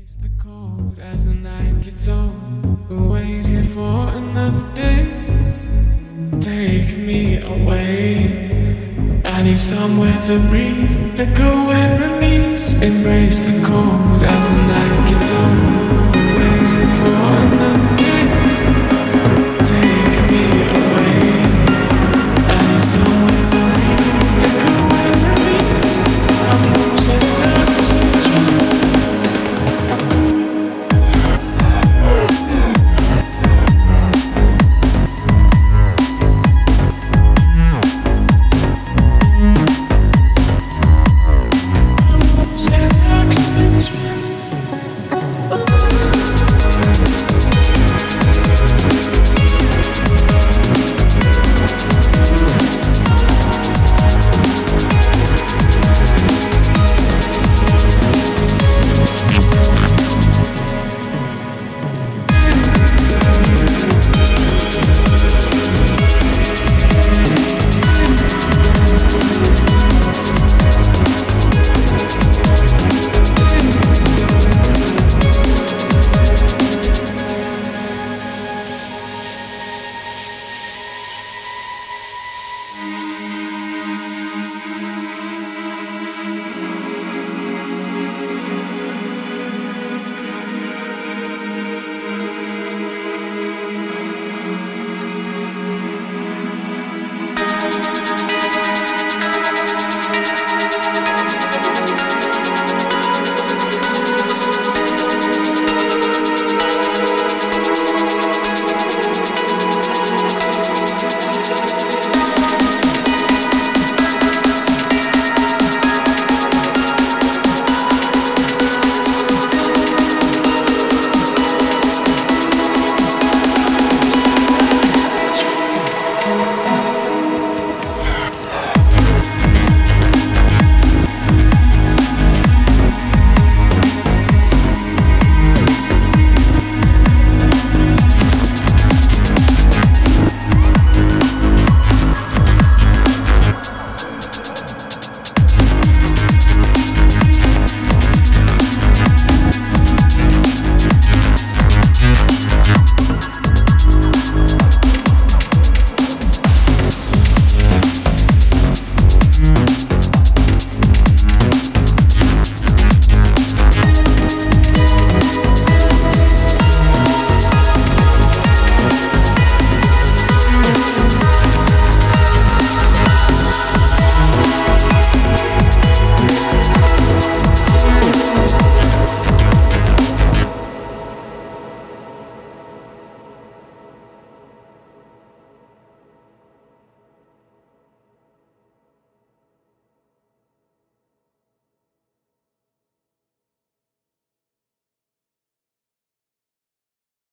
Face the cold as the night gets old. We'll wait here for another day. Take me away. I need somewhere to breathe. Let go and release. Embrace the cold as the night gets old.